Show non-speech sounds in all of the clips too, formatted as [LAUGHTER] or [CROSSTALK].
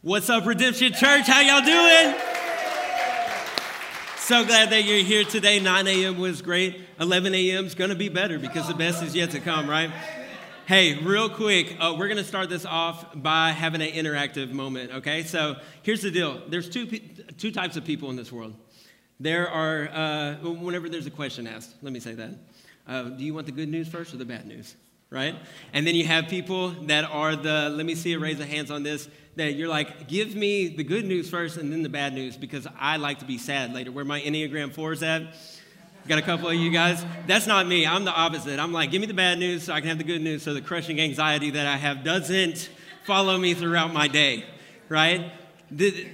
What's up, Redemption Church? How y'all doing? So glad that you're here today. 9 a.m. was great. 11 a.m. is going to be better because the best is yet to come, right? Hey, real quick, uh, we're going to start this off by having an interactive moment, okay? So here's the deal there's two, two types of people in this world. There are, uh, whenever there's a question asked, let me say that. Uh, do you want the good news first or the bad news? Right? And then you have people that are the, let me see a raise of hands on this, that you're like, give me the good news first and then the bad news because I like to be sad later. Where my Enneagram 4 is at, got a couple of you guys. That's not me. I'm the opposite. I'm like, give me the bad news so I can have the good news so the crushing anxiety that I have doesn't follow me throughout my day, right? The,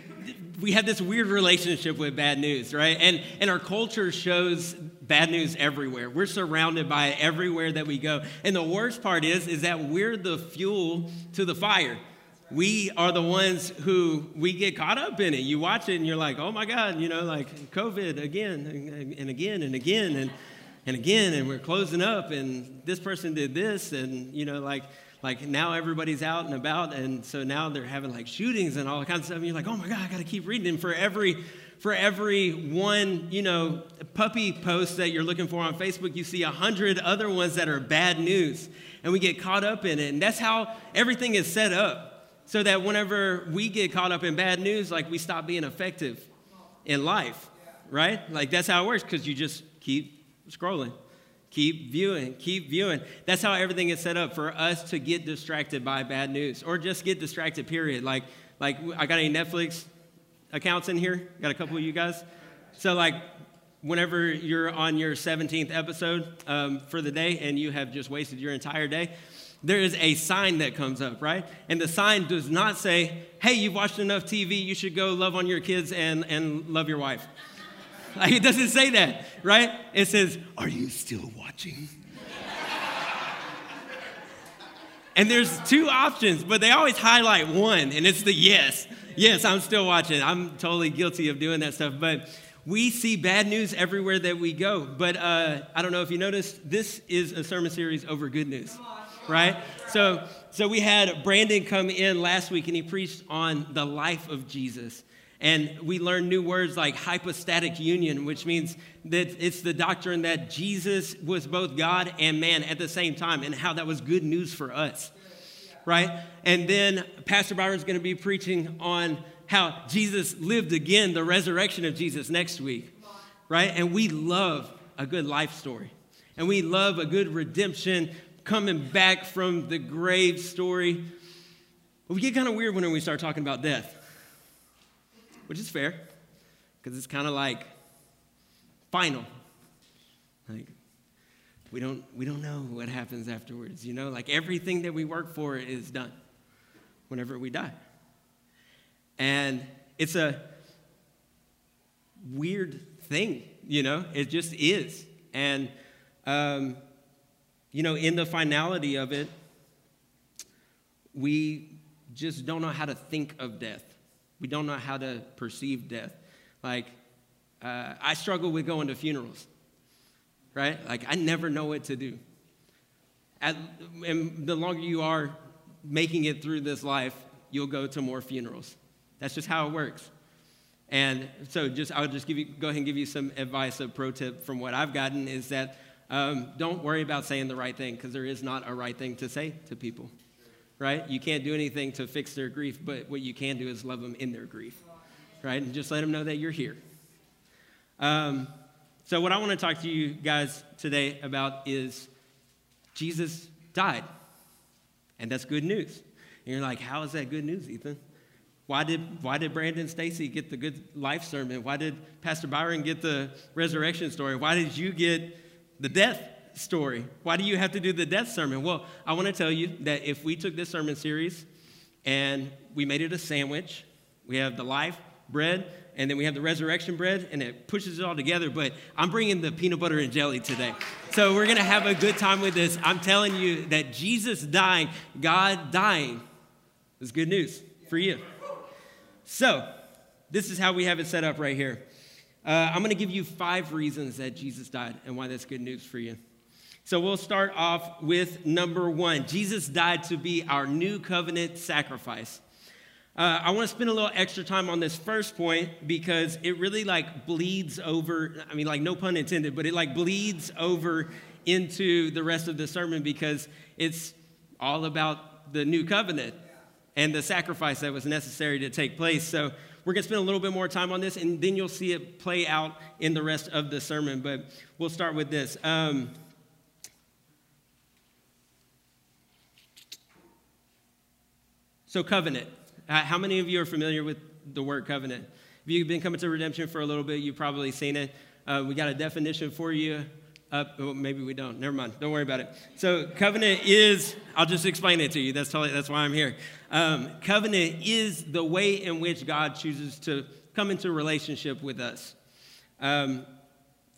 we have this weird relationship with bad news, right? And, and our culture shows bad news everywhere. We're surrounded by it everywhere that we go. And the worst part is, is that we're the fuel to the fire. We are the ones who we get caught up in it. You watch it and you're like, oh my God, you know, like COVID again and again and again and, and again, and we're closing up, and this person did this, and, you know, like, like now everybody's out and about, and so now they're having like shootings and all kinds of stuff. And you're like, oh my God, I got to keep reading. And for every for every one, you know, puppy post that you're looking for on Facebook, you see a hundred other ones that are bad news, and we get caught up in it. And that's how everything is set up, so that whenever we get caught up in bad news, like we stop being effective in life, right? Like that's how it works because you just keep scrolling. Keep viewing, keep viewing. That's how everything is set up for us to get distracted by bad news or just get distracted, period. Like, like I got any Netflix accounts in here? Got a couple of you guys? So, like, whenever you're on your 17th episode um, for the day and you have just wasted your entire day, there is a sign that comes up, right? And the sign does not say, hey, you've watched enough TV, you should go love on your kids and, and love your wife. [LAUGHS] Like, it doesn't say that, right? It says, Are you still watching? And there's two options, but they always highlight one, and it's the yes. Yes, I'm still watching. I'm totally guilty of doing that stuff. But we see bad news everywhere that we go. But uh, I don't know if you noticed, this is a sermon series over good news, right? So, so we had Brandon come in last week, and he preached on the life of Jesus. And we learn new words like hypostatic union, which means that it's the doctrine that Jesus was both God and man at the same time, and how that was good news for us, right? And then Pastor Byron's going to be preaching on how Jesus lived again, the resurrection of Jesus next week, right? And we love a good life story, and we love a good redemption coming back from the grave story. But we get kind of weird when we start talking about death which is fair because it's kind of like final. Like, we don't, we don't know what happens afterwards, you know? Like, everything that we work for is done whenever we die. And it's a weird thing, you know? It just is. And, um, you know, in the finality of it, we just don't know how to think of death. We don't know how to perceive death. Like, uh, I struggle with going to funerals, right? Like, I never know what to do. At, and the longer you are making it through this life, you'll go to more funerals. That's just how it works. And so, just I'll just give you, go ahead and give you some advice, a pro tip from what I've gotten is that um, don't worry about saying the right thing because there is not a right thing to say to people right? You can't do anything to fix their grief, but what you can do is love them in their grief, right? And just let them know that you're here. Um, so, what I want to talk to you guys today about is Jesus died. And that's good news. And you're like, how is that good news, Ethan? Why did, why did Brandon Stacy get the good life sermon? Why did Pastor Byron get the resurrection story? Why did you get the death story. Why do you have to do the death sermon? Well, I want to tell you that if we took this sermon series and we made it a sandwich, we have the life bread, and then we have the resurrection bread, and it pushes it all together. But I'm bringing the peanut butter and jelly today. So we're going to have a good time with this. I'm telling you that Jesus dying, God dying, is good news for you. So, this is how we have it set up right here. Uh, I'm going to give you five reasons that Jesus died and why that's good news for you. So we'll start off with number one Jesus died to be our new covenant sacrifice. Uh, I want to spend a little extra time on this first point because it really like bleeds over. I mean, like no pun intended, but it like bleeds over into the rest of the sermon because it's all about the new covenant and the sacrifice that was necessary to take place. So we're going to spend a little bit more time on this, and then you'll see it play out in the rest of the sermon. But we'll start with this. Um, so, covenant. Uh, how many of you are familiar with the word covenant? If you've been coming to redemption for a little bit, you've probably seen it. Uh, we got a definition for you up. Well, maybe we don't. Never mind. Don't worry about it. So, covenant is, I'll just explain it to you. That's, totally, that's why I'm here. Um, covenant is the way in which God chooses to come into relationship with us. Um,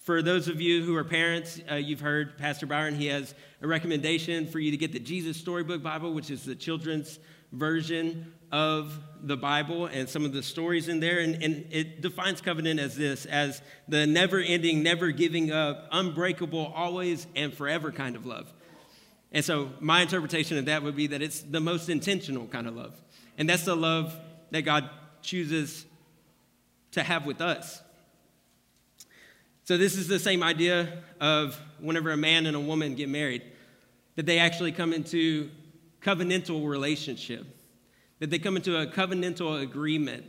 for those of you who are parents, uh, you've heard Pastor Byron, he has a recommendation for you to get the Jesus Storybook Bible, which is the children's version of the Bible and some of the stories in there. And, and it defines covenant as this as the never ending, never giving up, unbreakable, always and forever kind of love. And so, my interpretation of that would be that it's the most intentional kind of love. And that's the love that God chooses to have with us. So, this is the same idea of whenever a man and a woman get married, that they actually come into covenantal relationship, that they come into a covenantal agreement.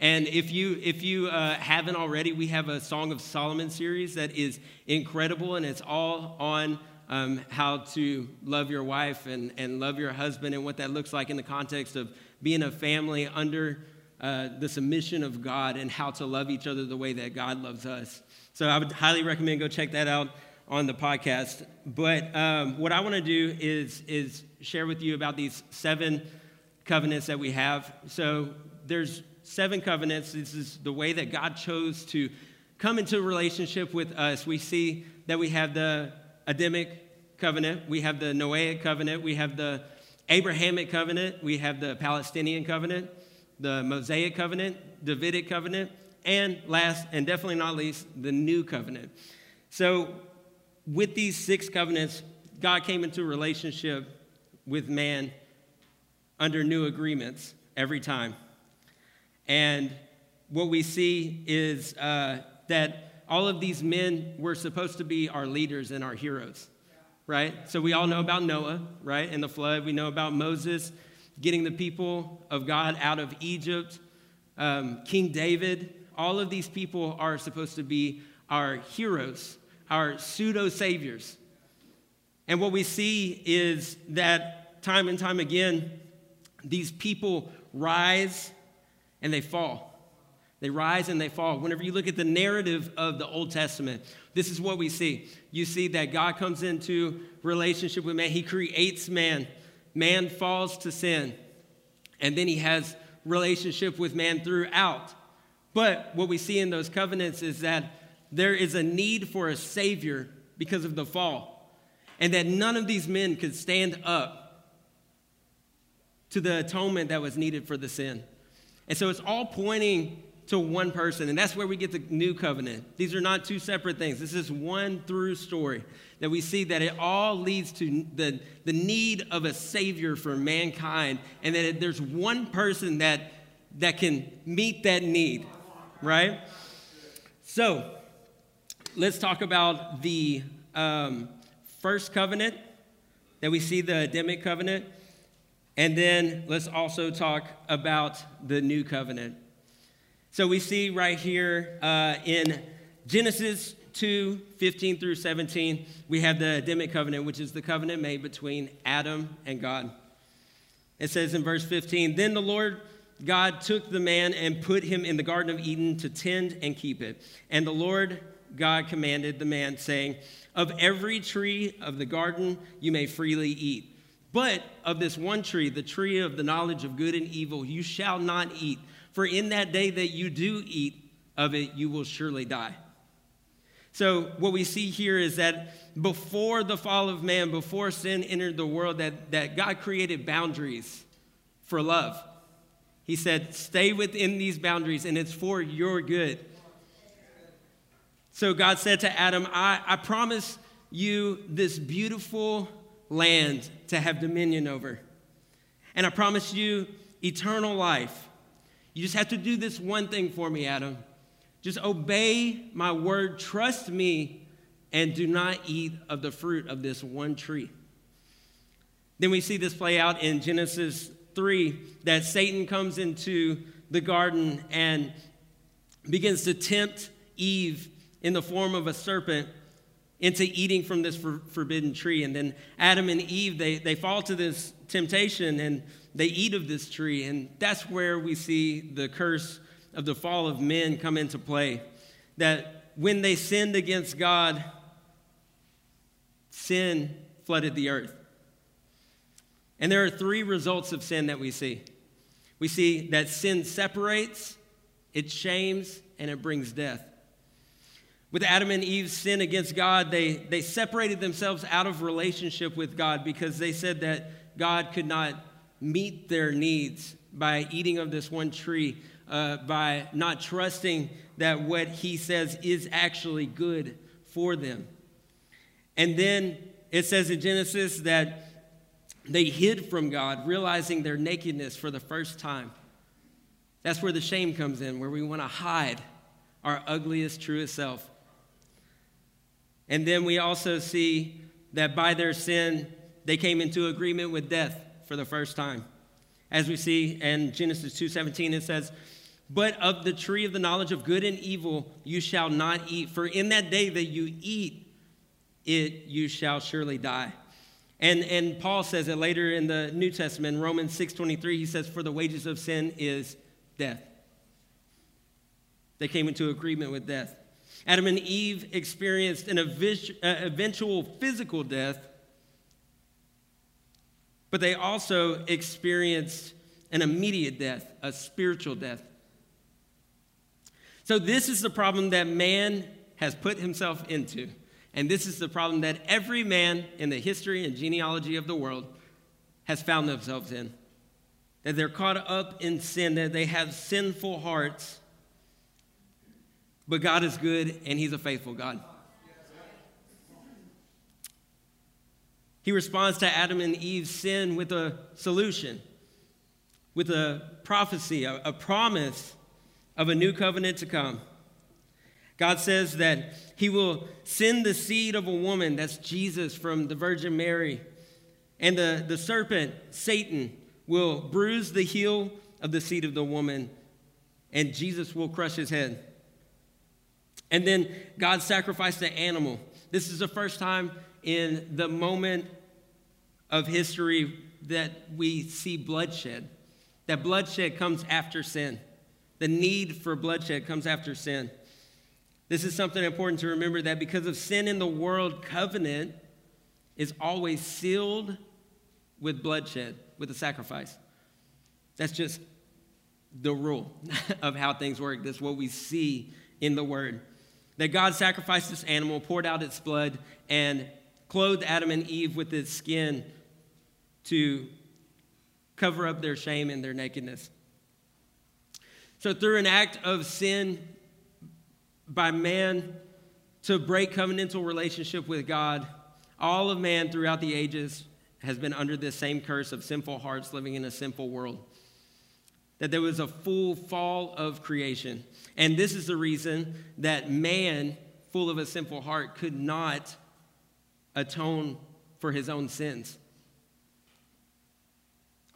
And if you if you uh, haven't already, we have a Song of Solomon series that is incredible, and it's all on um, how to love your wife and, and love your husband and what that looks like in the context of being a family under uh, the submission of God and how to love each other the way that God loves us. So I would highly recommend go check that out on the podcast. But um, what I want to do is, is share with you about these seven covenants that we have. So there's seven covenants. This is the way that God chose to come into a relationship with us. We see that we have the Adamic covenant, we have the Noahic covenant, we have the Abrahamic covenant, we have the Palestinian covenant, the Mosaic covenant, Davidic covenant, and last and definitely not least, the new covenant. So with these six covenants, God came into a relationship with man under new agreements every time. And what we see is uh, that all of these men were supposed to be our leaders and our heroes, right? So we all know about Noah, right, and the flood. We know about Moses getting the people of God out of Egypt, um, King David. All of these people are supposed to be our heroes are pseudo saviors. And what we see is that time and time again, these people rise and they fall. They rise and they fall. Whenever you look at the narrative of the Old Testament, this is what we see. You see that God comes into relationship with man, He creates man. Man falls to sin, and then He has relationship with man throughout. But what we see in those covenants is that there is a need for a Savior because of the fall, and that none of these men could stand up to the atonement that was needed for the sin. And so it's all pointing to one person, and that's where we get the new covenant. These are not two separate things. This is one through story that we see that it all leads to the, the need of a savior for mankind, and that it, there's one person that, that can meet that need, right? So, let's talk about the um, first covenant that we see, the Adamic covenant. And then let's also talk about the new covenant. So we see right here uh, in Genesis 2 15 through 17, we have the Adamic covenant, which is the covenant made between Adam and God. It says in verse 15, Then the Lord God took the man and put him in the Garden of Eden to tend and keep it. And the Lord God commanded the man, saying, Of every tree of the garden you may freely eat. But of this one tree, the tree of the knowledge of good and evil, you shall not eat. For in that day that you do eat of it, you will surely die. So, what we see here is that before the fall of man, before sin entered the world, that, that God created boundaries for love. He said, Stay within these boundaries, and it's for your good. So God said to Adam, I, I promise you this beautiful land to have dominion over. And I promise you eternal life. You just have to do this one thing for me, Adam. Just obey my word, trust me, and do not eat of the fruit of this one tree. Then we see this play out in Genesis 3 that Satan comes into the garden and begins to tempt Eve in the form of a serpent into eating from this for, forbidden tree. And then Adam and Eve, they, they fall to this temptation and they eat of this tree. And that's where we see the curse of the fall of men come into play. That when they sinned against God, sin flooded the earth. And there are three results of sin that we see. We see that sin separates, it shames, and it brings death. With Adam and Eve's sin against God, they, they separated themselves out of relationship with God because they said that God could not meet their needs by eating of this one tree, uh, by not trusting that what He says is actually good for them. And then it says in Genesis that they hid from God, realizing their nakedness for the first time. That's where the shame comes in, where we want to hide our ugliest, truest self. And then we also see that by their sin, they came into agreement with death for the first time. As we see in Genesis 2:17 it says, "But of the tree of the knowledge of good and evil you shall not eat, for in that day that you eat it you shall surely die." And, and Paul says it later in the New Testament, Romans 6.23, he says, For the wages of sin is death. They came into agreement with death. Adam and Eve experienced an uh, eventual physical death, but they also experienced an immediate death, a spiritual death. So, this is the problem that man has put himself into. And this is the problem that every man in the history and genealogy of the world has found themselves in. That they're caught up in sin, that they have sinful hearts. But God is good and He's a faithful God. He responds to Adam and Eve's sin with a solution, with a prophecy, a, a promise of a new covenant to come. God says that He will send the seed of a woman, that's Jesus from the Virgin Mary, and the, the serpent, Satan, will bruise the heel of the seed of the woman, and Jesus will crush his head. And then God sacrificed an animal. This is the first time in the moment of history that we see bloodshed. That bloodshed comes after sin. The need for bloodshed comes after sin. This is something important to remember that because of sin in the world, covenant is always sealed with bloodshed, with a sacrifice. That's just the rule [LAUGHS] of how things work. That's what we see in the word. That God sacrificed this animal, poured out its blood, and clothed Adam and Eve with its skin to cover up their shame and their nakedness. So, through an act of sin, by man to break covenantal relationship with God, all of man throughout the ages has been under this same curse of sinful hearts living in a sinful world. That there was a full fall of creation. And this is the reason that man, full of a sinful heart, could not atone for his own sins.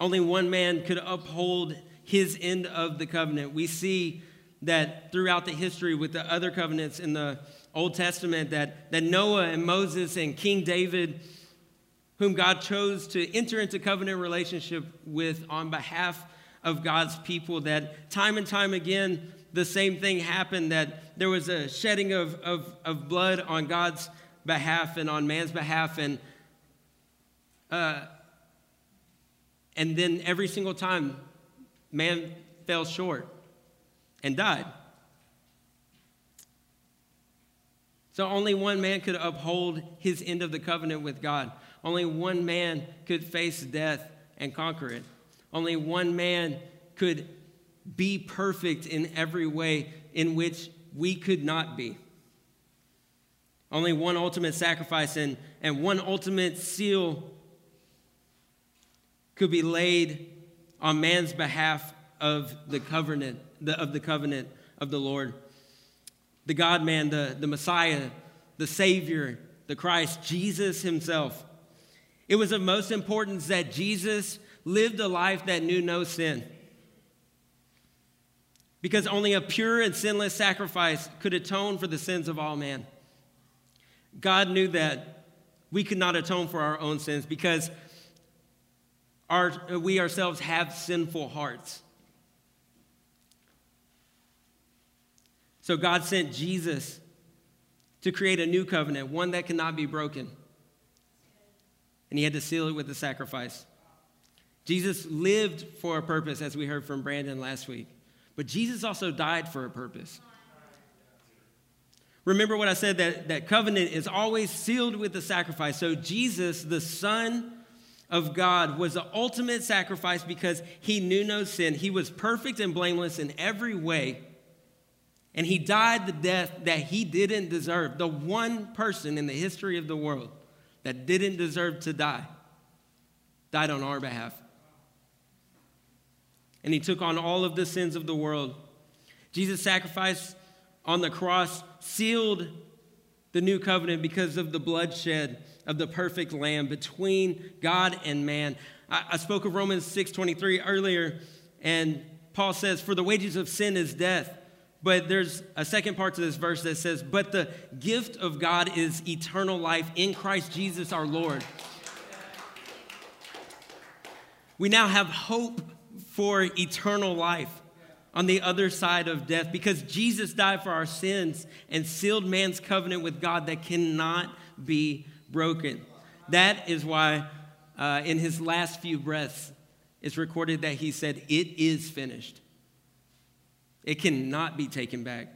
Only one man could uphold his end of the covenant. We see that throughout the history with the other covenants in the Old Testament that, that Noah and Moses and King David, whom God chose to enter into covenant relationship with on behalf of God's people, that time and time again the same thing happened, that there was a shedding of, of, of blood on God's behalf and on man's behalf, and uh, and then every single time man fell short and died. So only one man could uphold his end of the covenant with God. Only one man could face death and conquer it. Only one man could be perfect in every way in which we could not be. Only one ultimate sacrifice and, and one ultimate seal could be laid on man's behalf of the covenant, the, of the covenant of the Lord. The God man, the, the Messiah, the Savior, the Christ, Jesus Himself. It was of most importance that Jesus lived a life that knew no sin. Because only a pure and sinless sacrifice could atone for the sins of all man. God knew that we could not atone for our own sins because our, we ourselves have sinful hearts. So God sent Jesus to create a new covenant, one that cannot be broken. And he had to seal it with the sacrifice. Jesus lived for a purpose, as we heard from Brandon last week, but Jesus also died for a purpose. Remember what I said that, that covenant is always sealed with the sacrifice. So, Jesus, the Son of God, was the ultimate sacrifice because he knew no sin. He was perfect and blameless in every way. And he died the death that he didn't deserve. The one person in the history of the world that didn't deserve to die died on our behalf. And he took on all of the sins of the world. Jesus' sacrifice on the cross sealed the new covenant because of the bloodshed of the perfect lamb between God and man. I, I spoke of Romans 6:23 earlier, and Paul says, For the wages of sin is death. But there's a second part to this verse that says, But the gift of God is eternal life in Christ Jesus our Lord. We now have hope for eternal life on the other side of death because Jesus died for our sins and sealed man's covenant with God that cannot be broken. That is why, uh, in his last few breaths, it's recorded that he said, It is finished. It cannot be taken back.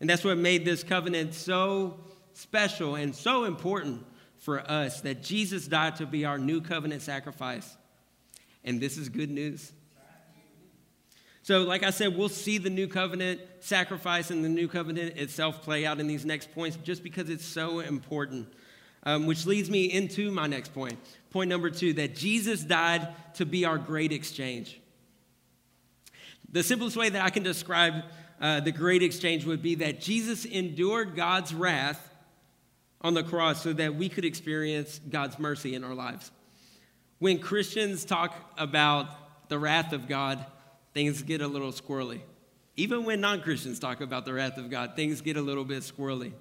And that's what made this covenant so special and so important for us that Jesus died to be our new covenant sacrifice. And this is good news. So, like I said, we'll see the new covenant sacrifice and the new covenant itself play out in these next points just because it's so important. Um, which leads me into my next point. Point number two that Jesus died to be our great exchange. The simplest way that I can describe uh, the great exchange would be that Jesus endured God's wrath on the cross so that we could experience God's mercy in our lives. When Christians talk about the wrath of God, things get a little squirrely. Even when non Christians talk about the wrath of God, things get a little bit squirrely,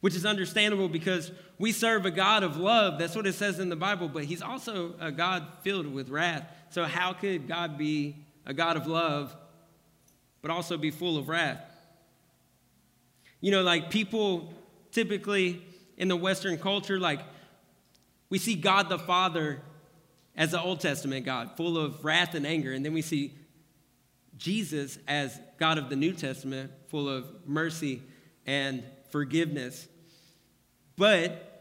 which is understandable because we serve a God of love. That's what it says in the Bible, but He's also a God filled with wrath. So, how could God be a God of love, but also be full of wrath? You know, like people typically in the Western culture, like we see God the Father as the Old Testament God, full of wrath and anger, and then we see Jesus as God of the New Testament, full of mercy and forgiveness. But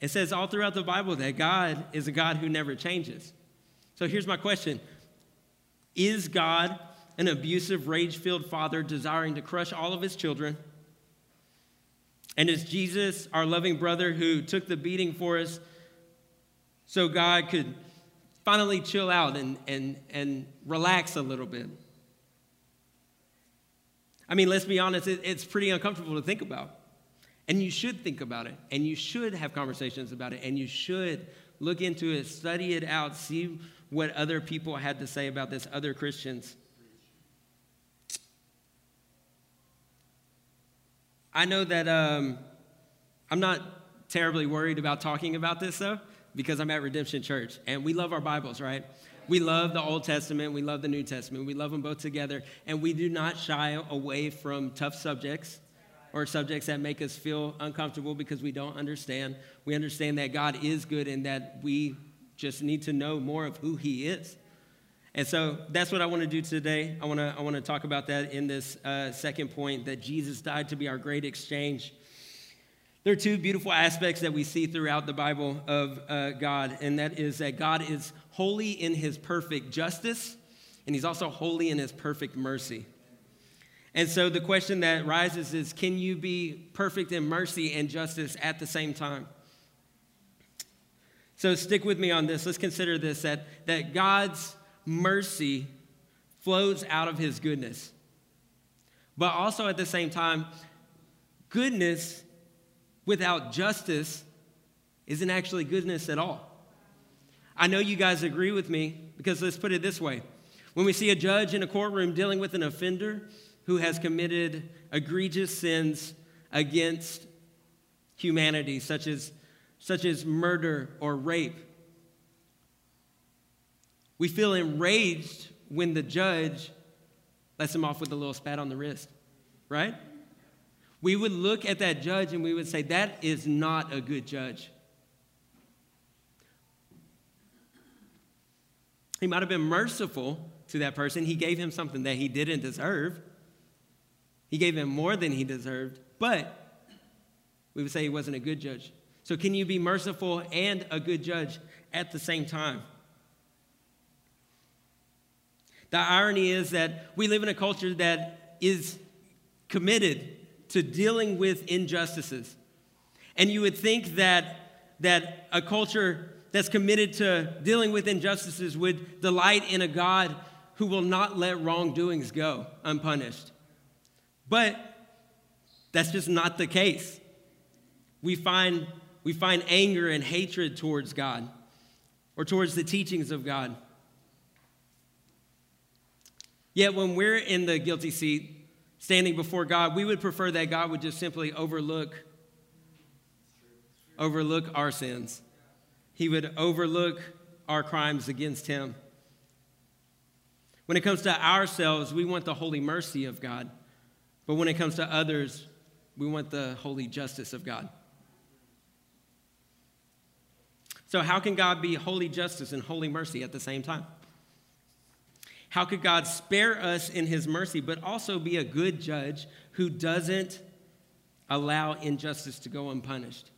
it says all throughout the Bible that God is a God who never changes. So here's my question Is God an abusive, rage filled father desiring to crush all of his children? And is Jesus our loving brother who took the beating for us so God could finally chill out and, and, and relax a little bit? I mean, let's be honest, it, it's pretty uncomfortable to think about. And you should think about it, and you should have conversations about it, and you should look into it, study it out, see what other people had to say about this, other Christians. I know that um, I'm not terribly worried about talking about this, though, because I'm at Redemption Church, and we love our Bibles, right? We love the Old Testament, we love the New Testament, we love them both together, and we do not shy away from tough subjects or subjects that make us feel uncomfortable because we don't understand. We understand that God is good and that we just need to know more of who He is. And so that's what I want to do today. I want to, I want to talk about that in this uh, second point that Jesus died to be our great exchange. There are two beautiful aspects that we see throughout the Bible of uh, God, and that is that God is holy in his perfect justice, and he's also holy in his perfect mercy. And so the question that rises is can you be perfect in mercy and justice at the same time? So stick with me on this. Let's consider this that, that God's mercy flows out of his goodness. But also at the same time, goodness without justice isn't actually goodness at all. I know you guys agree with me because let's put it this way. When we see a judge in a courtroom dealing with an offender who has committed egregious sins against humanity, such as, such as murder or rape, we feel enraged when the judge lets him off with a little spat on the wrist, right? We would look at that judge and we would say, that is not a good judge. He might have been merciful to that person. He gave him something that he didn't deserve. He gave him more than he deserved, but we would say he wasn't a good judge. So, can you be merciful and a good judge at the same time? The irony is that we live in a culture that is committed to dealing with injustices. And you would think that, that a culture that's committed to dealing with injustices would delight in a God who will not let wrongdoings go unpunished. But that's just not the case. We find, we find anger and hatred towards God or towards the teachings of God. Yet when we're in the guilty seat, standing before God, we would prefer that God would just simply overlook overlook our sins. He would overlook our crimes against him. When it comes to ourselves, we want the holy mercy of God. But when it comes to others, we want the holy justice of God. So, how can God be holy justice and holy mercy at the same time? How could God spare us in his mercy, but also be a good judge who doesn't allow injustice to go unpunished?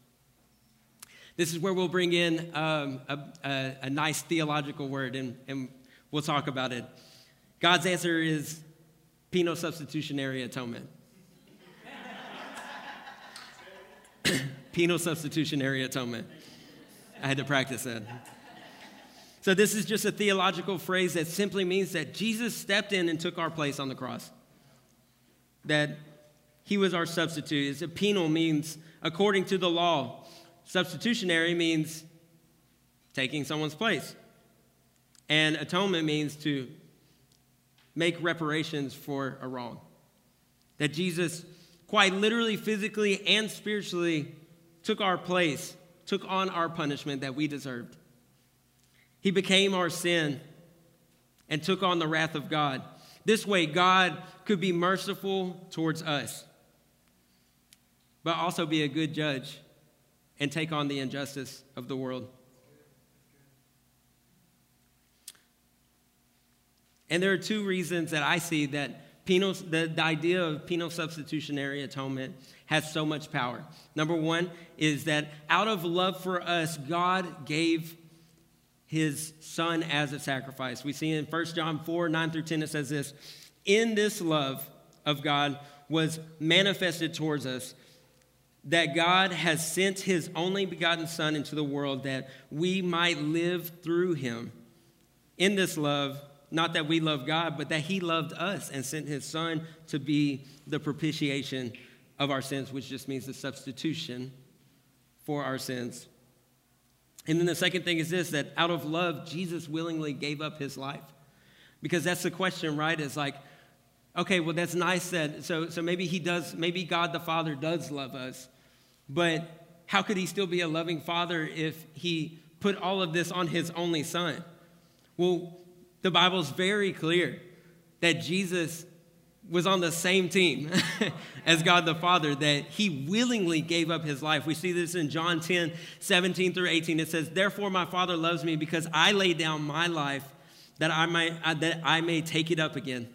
This is where we'll bring in um, a, a, a, nice theological word and, and we'll talk about it. God's answer is penal substitutionary atonement. [COUGHS] penal substitutionary atonement. I had to practice that. So, this is just a theological phrase that simply means that Jesus stepped in and took our place on the cross. That he was our substitute. It's a penal means according to the law. Substitutionary means taking someone's place. And atonement means to make reparations for a wrong. That Jesus quite literally, physically, and spiritually took our place, took on our punishment that we deserved. He became our sin and took on the wrath of God. This way, God could be merciful towards us, but also be a good judge and take on the injustice of the world. And there are two reasons that I see that penal, the, the idea of penal substitutionary atonement has so much power. Number one is that out of love for us, God gave his son as a sacrifice. We see in 1 John 4 9 through 10, it says this In this love of God was manifested towards us that God has sent his only begotten Son into the world that we might live through him. In this love, not that we love God, but that he loved us and sent his Son to be the propitiation of our sins, which just means the substitution for our sins. And then the second thing is this that out of love, Jesus willingly gave up his life. Because that's the question, right? Is like, okay, well, that's nice that, so, so maybe he does, maybe God the Father does love us, but how could he still be a loving father if he put all of this on his only son? Well, the Bible's very clear that Jesus was on the same team [LAUGHS] as God the Father, that he willingly gave up his life. We see this in John 10, 17 through 18. It says, Therefore, my Father loves me because I lay down my life that I, might, uh, that I may take it up again.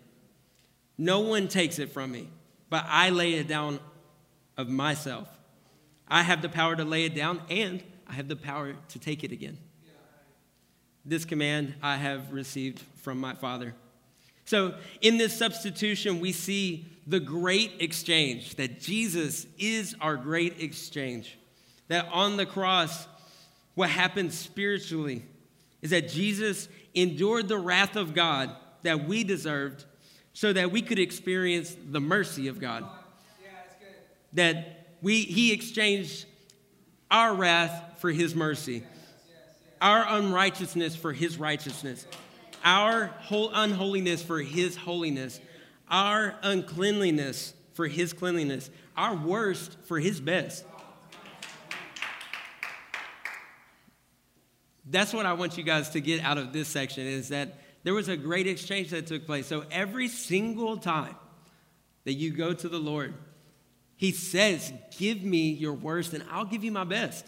No one takes it from me, but I lay it down of myself. I have the power to lay it down, and I have the power to take it again. This command I have received from my Father. So, in this substitution, we see the great exchange that Jesus is our great exchange. That on the cross, what happened spiritually is that Jesus endured the wrath of God that we deserved so that we could experience the mercy of God. that we, he exchanged our wrath for his mercy, our unrighteousness for his righteousness, our whole unholiness for his holiness, our uncleanliness for his cleanliness, our worst for his best. That's what I want you guys to get out of this section is that there was a great exchange that took place. So every single time that you go to the Lord, He says, Give me your worst and I'll give you my best.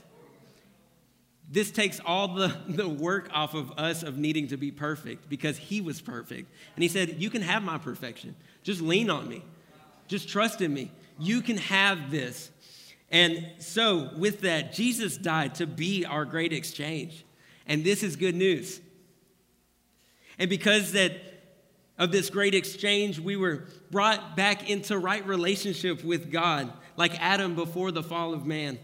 This takes all the, [LAUGHS] the work off of us of needing to be perfect because He was perfect. And He said, You can have my perfection. Just lean on me, just trust in me. You can have this. And so, with that, Jesus died to be our great exchange. And this is good news. And because that of this great exchange, we were brought back into right relationship with God, like Adam before the fall of man.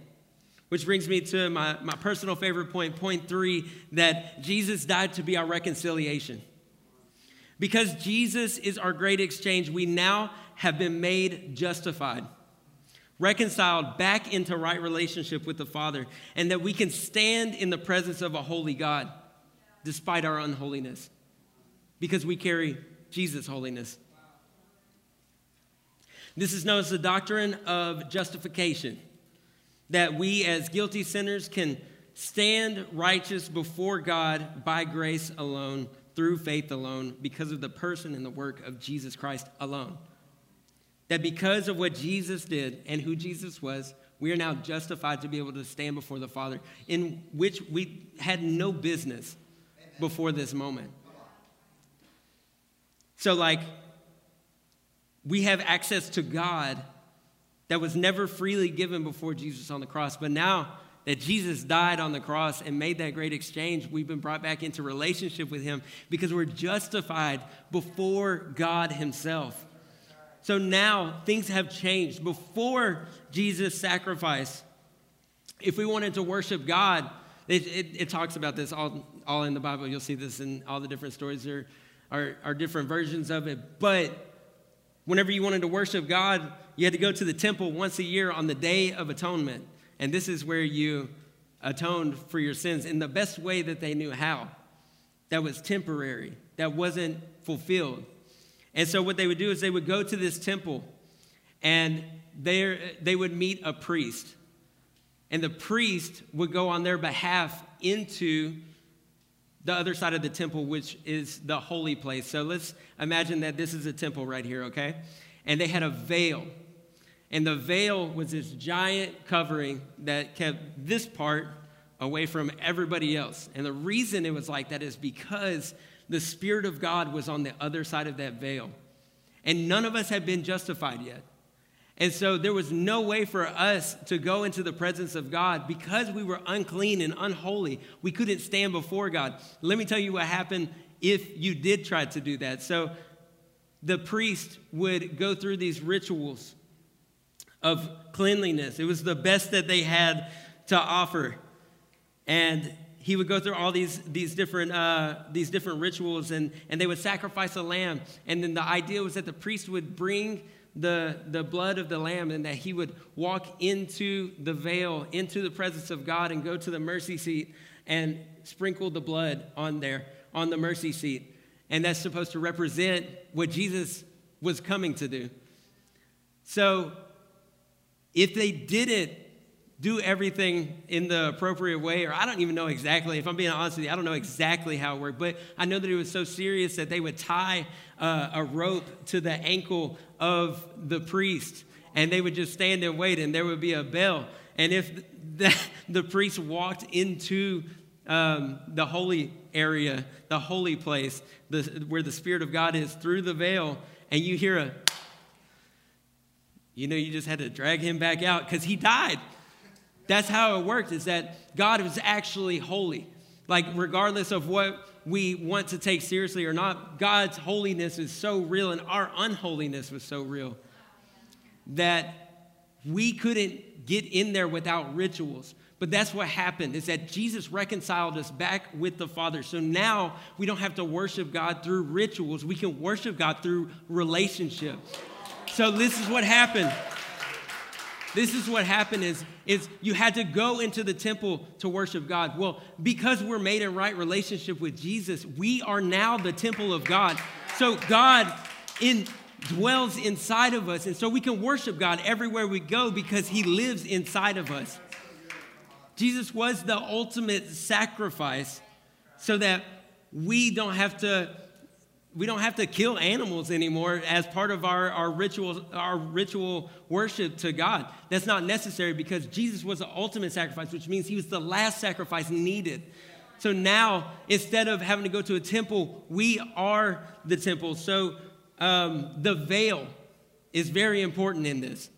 Which brings me to my, my personal favorite point, point three, that Jesus died to be our reconciliation. Because Jesus is our great exchange, we now have been made justified, reconciled back into right relationship with the Father, and that we can stand in the presence of a holy God despite our unholiness because we carry Jesus' holiness. This is known as the doctrine of justification, that we as guilty sinners can stand righteous before God by grace alone, through faith alone, because of the person and the work of Jesus Christ alone. That because of what Jesus did and who Jesus was, we are now justified to be able to stand before the Father, in which we had no business before this moment. So, like, we have access to God that was never freely given before Jesus on the cross. But now that Jesus died on the cross and made that great exchange, we've been brought back into relationship with Him because we're justified before God Himself. So now things have changed. Before Jesus' sacrifice, if we wanted to worship God, it, it, it, talks about this all, all in the Bible. You'll see this in all the different stories. There are, are different versions of it. But whenever you wanted to worship God, you had to go to the temple once a year on the Day of Atonement. And this is where you atoned for your sins in the best way that they knew how. That was temporary, that wasn't fulfilled. And so, what they would do is they would go to this temple and there, they would meet a priest. And the priest would go on their behalf into the other side of the temple, which is the holy place. So let's imagine that this is a temple right here, okay? And they had a veil. And the veil was this giant covering that kept this part away from everybody else. And the reason it was like that is because the Spirit of God was on the other side of that veil. And none of us had been justified yet. And so there was no way for us to go into the presence of God because we were unclean and unholy. We couldn't stand before God. Let me tell you what happened if you did try to do that. So the priest would go through these rituals of cleanliness, it was the best that they had to offer. And he would go through all these, these, different, uh, these different rituals and, and they would sacrifice a lamb. And then the idea was that the priest would bring the, the blood of the Lamb and that he would walk into the veil, into the presence of God, and go to the mercy seat and sprinkle the blood on there, on the mercy seat. And that's supposed to represent what Jesus was coming to do. So if they didn't do everything in the appropriate way, or I don't even know exactly, if I'm being honest with you, I don't know exactly how it worked, but I know that it was so serious that they would tie uh, a rope to the ankle of the priest, and they would just stand there waiting. and there would be a bell. And if the, [LAUGHS] the priest walked into um, the holy area, the holy place, the, where the Spirit of God is, through the veil, and you hear a, you know, you just had to drag him back out because he died. That's how it worked, is that God was actually holy. Like, regardless of what we want to take seriously or not, God's holiness is so real and our unholiness was so real that we couldn't get in there without rituals. But that's what happened is that Jesus reconciled us back with the Father. So now we don't have to worship God through rituals. We can worship God through relationships. So this is what happened. This is what happened is, is you had to go into the temple to worship God. Well, because we're made in right relationship with Jesus, we are now the temple of God. So God in, dwells inside of us. And so we can worship God everywhere we go because he lives inside of us. Jesus was the ultimate sacrifice so that we don't have to we don't have to kill animals anymore as part of our, our ritual our ritual worship to God. That's not necessary because Jesus was the ultimate sacrifice, which means he was the last sacrifice needed. So now, instead of having to go to a temple, we are the temple. So um, the veil is very important in this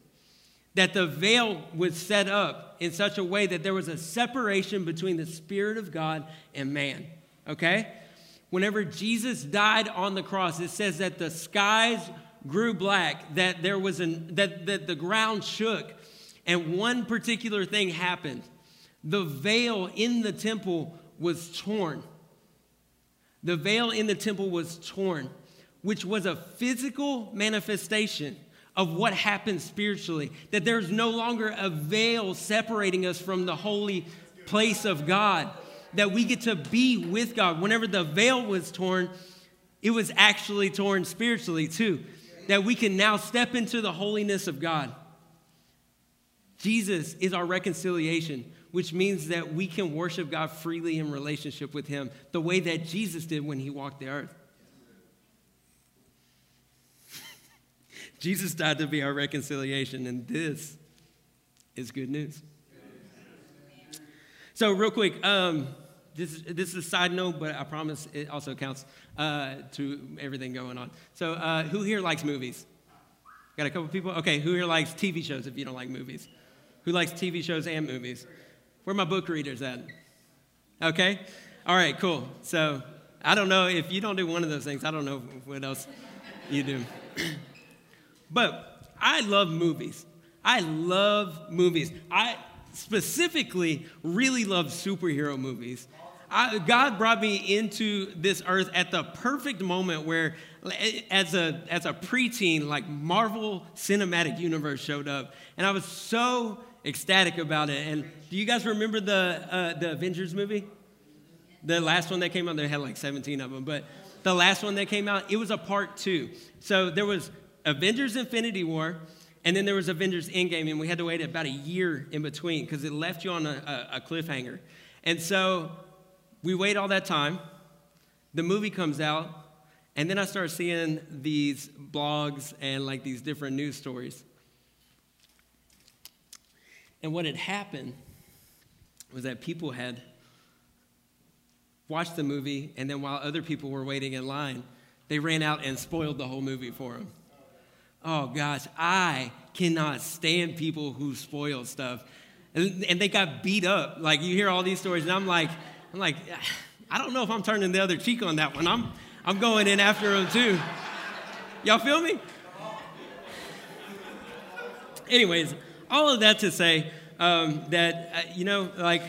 that the veil was set up in such a way that there was a separation between the Spirit of God and man. Okay? Whenever Jesus died on the cross, it says that the skies grew black, that there was an that, that the ground shook, and one particular thing happened. The veil in the temple was torn. The veil in the temple was torn, which was a physical manifestation of what happens spiritually. That there's no longer a veil separating us from the holy place of God. That we get to be with God. Whenever the veil was torn, it was actually torn spiritually too. That we can now step into the holiness of God. Jesus is our reconciliation, which means that we can worship God freely in relationship with Him, the way that Jesus did when He walked the earth. [LAUGHS] Jesus died to be our reconciliation, and this is good news. So, real quick, um, this, this is a side note, but I promise it also counts uh, to everything going on. So, uh, who here likes movies? Got a couple people? Okay, who here likes TV shows if you don't like movies? Who likes TV shows and movies? Where my book readers at? Okay? All right, cool. So, I don't know if you don't do one of those things, I don't know what else you do. [CLEARS THROAT] But I love movies. I love movies. I specifically really love superhero movies. I, God brought me into this earth at the perfect moment where, as a, as a preteen, like Marvel Cinematic Universe showed up. And I was so ecstatic about it. And do you guys remember the, uh, the Avengers movie? The last one that came out, they had like 17 of them, but the last one that came out, it was a part two. So there was Avengers Infinity War, and then there was Avengers Endgame, and we had to wait about a year in between because it left you on a, a, a cliffhanger. And so we wait all that time. The movie comes out, and then I start seeing these blogs and like these different news stories. And what had happened was that people had watched the movie, and then while other people were waiting in line, they ran out and spoiled the whole movie for them. Oh gosh, I cannot stand people who spoil stuff. And, and, they got beat up. Like you hear all these stories, and I'm like, I'm like, I don't know if I'm turning the other cheek on that one. I'm, I'm going in after them too. Y'all feel me? Anyways, all of that to say um, that, uh, you know, like,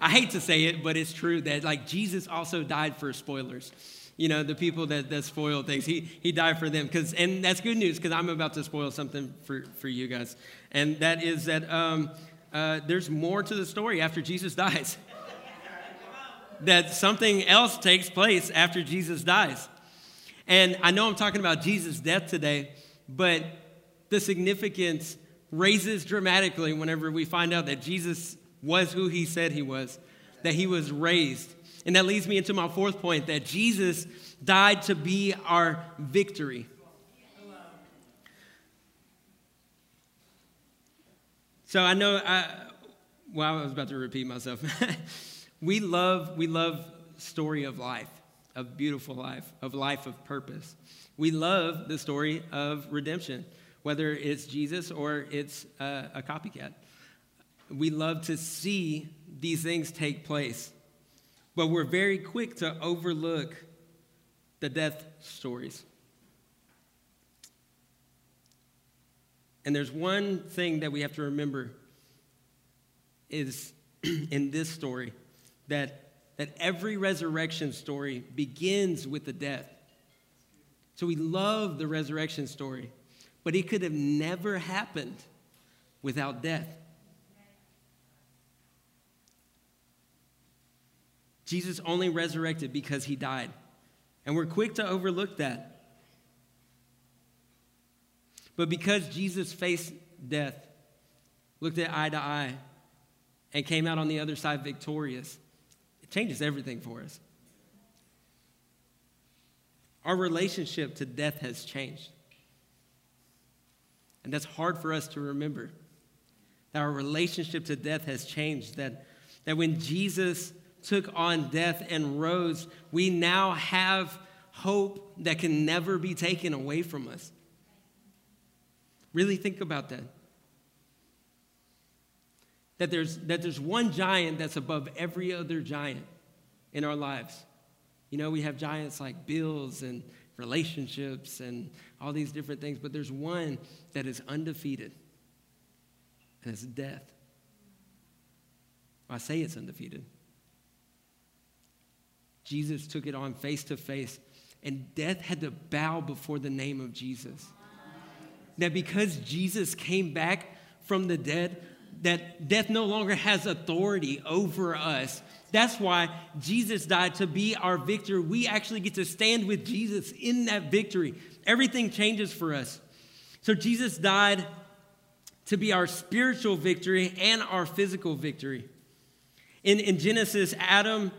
I hate to say it, but it's true that, like, Jesus also died for spoilers you know, the people that, that spoil things. He, he died for them. Cause, and that's good news because I'm about to spoil something for, for you guys. And that is that um, uh, there's more to the story after Jesus [LAUGHS] dies. that something else takes place after Jesus dies. And I know I'm talking about Jesus' death today, but the significance raises dramatically whenever we find out that Jesus was who he said he was, that he was raised and that leads me into my fourth point that Jesus died to be our victory. So I know I well, I was about to repeat myself. [LAUGHS] we love we love story of life, of beautiful life, of life of purpose. We love the story of redemption, whether it's Jesus or it's a, a copycat. We love to see these things take place. But we're very quick to overlook the death stories. And there's one thing that we have to remember is [CLEARS THROAT] in this story that, that every resurrection story begins with the death. So we love the resurrection story, but it could have never happened without death. Jesus only resurrected because he died. And we're quick to overlook that. But because Jesus faced death, looked at eye to eye, and came out on the other side victorious, it changes everything for us. Our relationship to death has changed. And that's hard for us to remember. That our relationship to death has changed. That, that when Jesus took on death and rose, we now have hope that can never be taken away from us. Really think about that. That there's, that there's one giant that's above every other giant in our lives. You know, we have giants like bills and relationships and all these different things, but there's one that is undefeated, and it's death. I say it's undefeated. Jesus took it on face to face, and death had to bow before the name of Jesus that because Jesus came back from the dead, that death no longer has authority over us. That's why Jesus died to be our victor. We actually get to stand with Jesus in that victory. Everything changes for us. So Jesus died to be our spiritual victory and our physical victory. In, in Genesis, Adam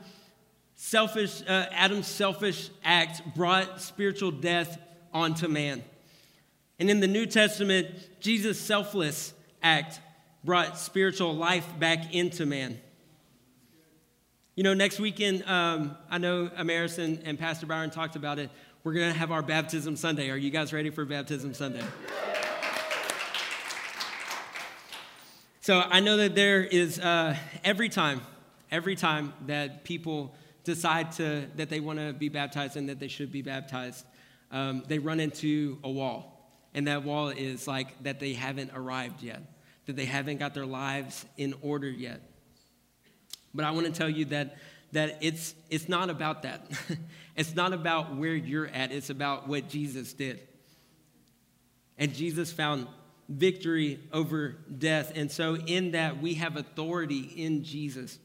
selfish, uh, Adam's selfish act brought spiritual death onto man. And in the New Testament, Jesus' selfless act brought spiritual life back into man. You know, next weekend, um, I know Amaris and, and Pastor Byron talked about it. We're going to have our baptism Sunday. Are you guys ready for baptism Sunday? So I know that there is uh, every time, every time that people decide to that they want to be baptized and that they should be baptized, um, they run into a wall. And that wall is like that they haven't arrived yet, that they haven't got their lives in order yet. But I want to tell you that, that it's, it's not about that. [LAUGHS] it's not about where you're at, it's about what Jesus did. And Jesus found victory over death. And so, in that, we have authority in Jesus.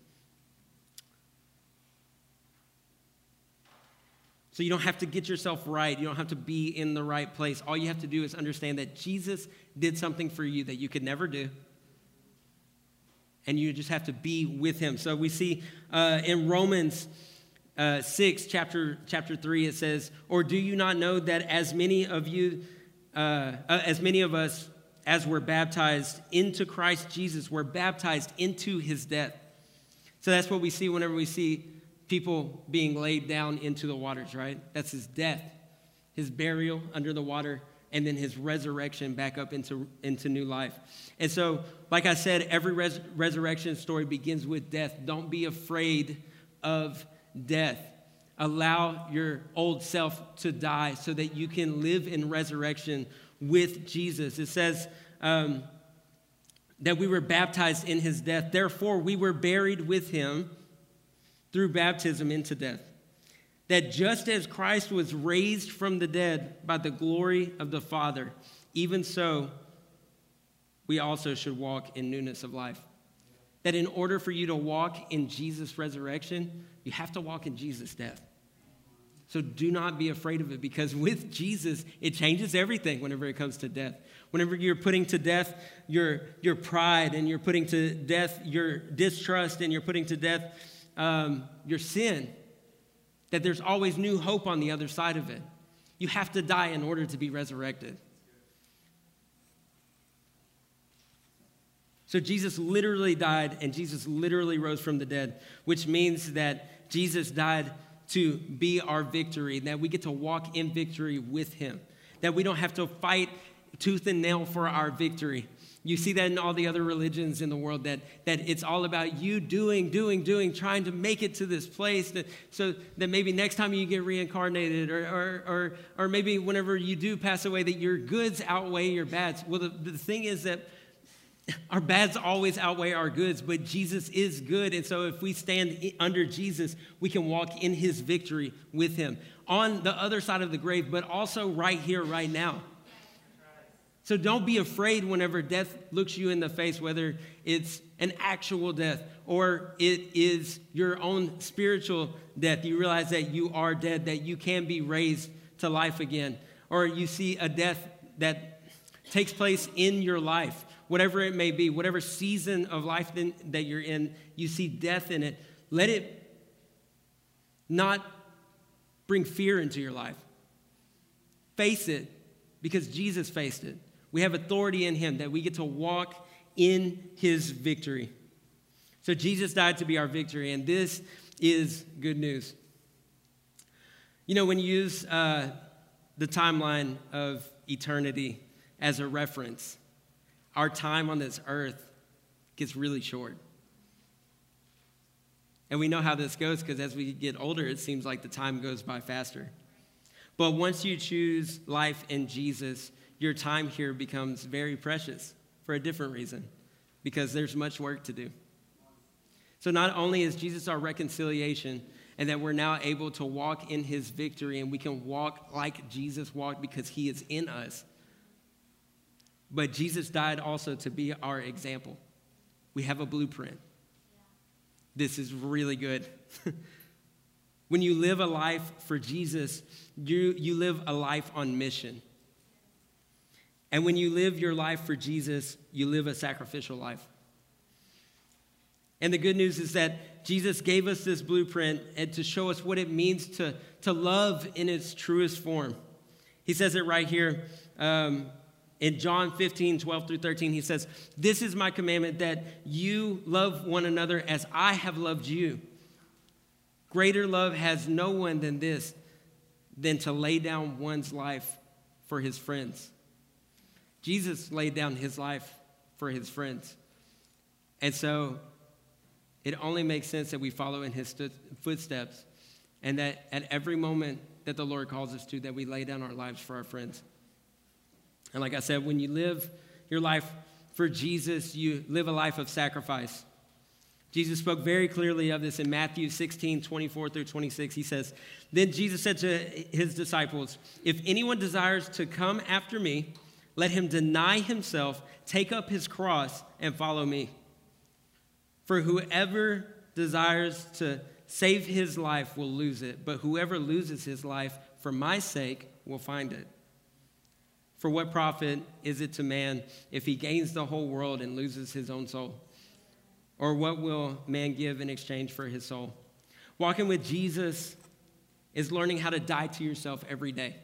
So you don't have to get yourself right. You don't have to be in the right place. All you have to do is understand that Jesus did something for you that you could never do. And you just have to be with him. So we see uh, in Romans uh, 6, chapter, chapter 3, it says, Or do you not know that as many of you, uh, uh as many of us as were baptized into Christ Jesus, were baptized into his death? So that's what we see whenever we see people being laid down into the waters, right? That's his death, his burial under the water, and then his resurrection back up into, into new life. And so, like I said, every res- resurrection story begins with death. Don't be afraid of death. Allow your old self to die so that you can live in resurrection with Jesus. It says, um, that we were baptized in his death. Therefore, we were buried with him through baptism into death. That just as Christ was raised from the dead by the glory of the Father, even so we also should walk in newness of life. That in order for you to walk in Jesus' resurrection, you have to walk in Jesus' death. So do not be afraid of it because with Jesus, it changes everything whenever it comes to death. Whenever you're putting to death your, your pride and you're putting to death your distrust and you're putting to death um, your sin, that there's always new hope on the other side of it. You have to die in order to be resurrected. So Jesus literally died and Jesus literally rose from the dead, which means that Jesus died to be our victory, that we get to walk in victory with him, that we don't have to fight tooth and nail for our victory, you see that in all the other religions in the world that, that it's all about you doing, doing, doing, trying to make it to this place that, so that maybe next time you get reincarnated or, or, or, or maybe whenever you do pass away that your goods outweigh your bads. Well, the, the thing is that our bads always outweigh our goods, but Jesus is good. And so if we stand under Jesus, we can walk in his victory with him on the other side of the grave, but also right here, right now. So don't be afraid whenever death looks you in the face, whether it's an actual death or it is your own spiritual death. You realize that you are dead, that you can be raised to life again. Or you see a death that takes place in your life, whatever it may be, whatever season of life that you're in, you see death in it. Let it not bring fear into your life. Face it because Jesus faced it. We have authority in him that we get to walk in his victory. So Jesus died to be our victory, and this is good news. You know, when you use uh, the timeline of eternity as a reference, our time on this earth gets really short. And we know how this goes because as we get older, it seems like the time goes by faster. But once you choose life in Jesus, your time here becomes very precious for a different reason because there's much work to do. So, not only is Jesus our reconciliation, and that we're now able to walk in his victory and we can walk like Jesus walked because he is in us, but Jesus died also to be our example. We have a blueprint. This is really good. [LAUGHS] when you live a life for Jesus, you, you live a life on mission. And when you live your life for Jesus, you live a sacrificial life. And the good news is that Jesus gave us this blueprint and to show us what it means to, to love in its truest form. He says it right here um, in John 15, 12 through 13. He says, This is my commandment that you love one another as I have loved you. Greater love has no one than this, than to lay down one's life for his friends. Jesus laid down his life for his friends. And so it only makes sense that we follow in his footsteps and that at every moment that the Lord calls us to, that we lay down our lives for our friends. And like I said, when you live your life for Jesus, you live a life of sacrifice. Jesus spoke very clearly of this in Matthew 16, 24 through 26. He says, Then Jesus said to his disciples, If anyone desires to come after me, let him deny himself, take up his cross, and follow me. For whoever desires to save his life will lose it, but whoever loses his life for my sake will find it. For what profit is it to man if he gains the whole world and loses his own soul? Or what will man give in exchange for his soul? Walking with Jesus is learning how to die to yourself every day.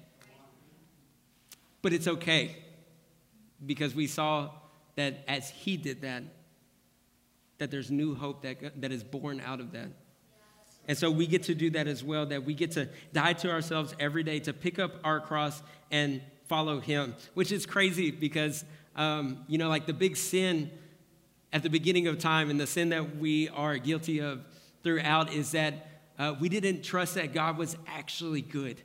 But it's okay because we saw that as he did that, that there's new hope that, that is born out of that. And so we get to do that as well, that we get to die to ourselves every day, to pick up our cross and follow him, which is crazy because, um, you know, like the big sin at the beginning of time and the sin that we are guilty of throughout is that uh, we didn't trust that God was actually good.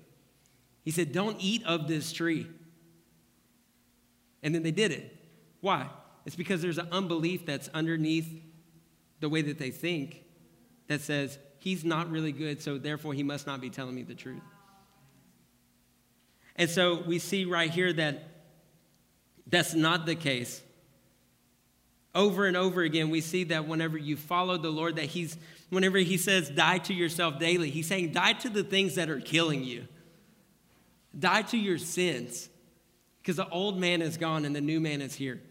He said, Don't eat of this tree. And then they did it. Why? It's because there's an unbelief that's underneath the way that they think that says, he's not really good, so therefore he must not be telling me the truth. And so we see right here that that's not the case. Over and over again, we see that whenever you follow the Lord, that He's, whenever He says, die to yourself daily, He's saying, die to the things that are killing you, die to your sins. Because the old man is gone and the new man is here.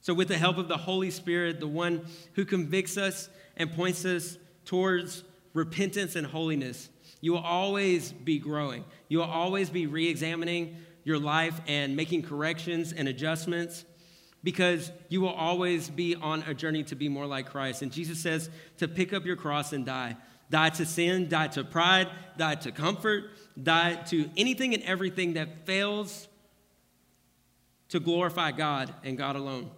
So, with the help of the Holy Spirit, the one who convicts us and points us towards repentance and holiness, you will always be growing. You will always be re examining your life and making corrections and adjustments because you will always be on a journey to be more like Christ. And Jesus says to pick up your cross and die. Die to sin, die to pride, die to comfort, die to anything and everything that fails to glorify God and God alone.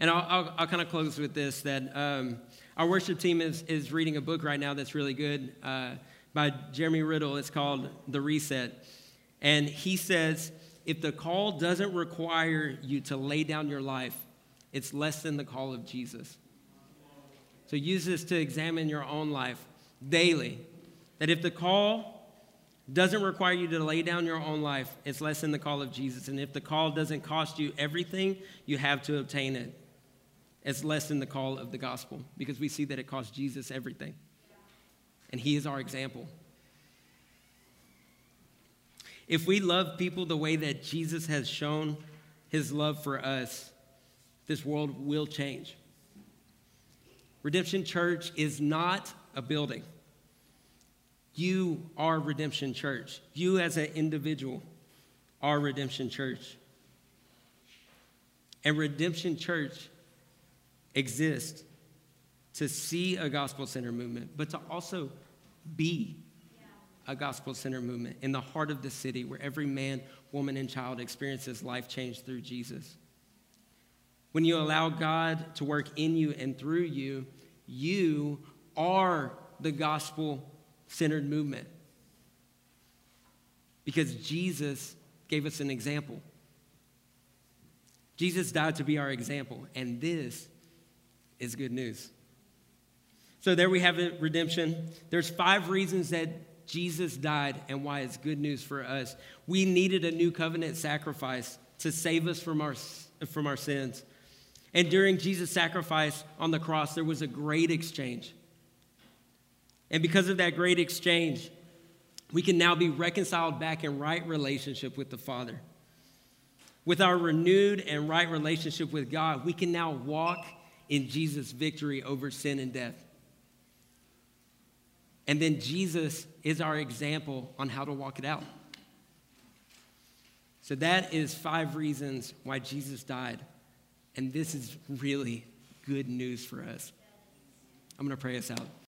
And I'll, I'll, I'll kind of close with this that um, our worship team is, is reading a book right now that's really good uh, by Jeremy Riddle. It's called The Reset. And he says if the call doesn't require you to lay down your life, it's less than the call of Jesus. So use this to examine your own life daily. That if the call doesn't require you to lay down your own life, it's less than the call of Jesus. And if the call doesn't cost you everything you have to obtain it, it's less than the call of the gospel because we see that it cost Jesus everything. And he is our example. If we love people the way that Jesus has shown his love for us, this world will change. Redemption Church is not a building. You are Redemption Church. You, as an individual, are Redemption Church. And Redemption Church exists to see a gospel centered movement, but to also be a gospel centered movement in the heart of the city where every man, woman, and child experiences life change through Jesus. When you allow God to work in you and through you, you are the gospel centered movement. Because Jesus gave us an example. Jesus died to be our example, and this is good news. So there we have it, redemption. There's five reasons that Jesus died and why it's good news for us. We needed a new covenant sacrifice to save us from our, from our sins. And during Jesus' sacrifice on the cross, there was a great exchange. And because of that great exchange, we can now be reconciled back in right relationship with the Father. With our renewed and right relationship with God, we can now walk in Jesus' victory over sin and death. And then Jesus is our example on how to walk it out. So that is five reasons why Jesus died. And this is really good news for us. I'm going to pray us out.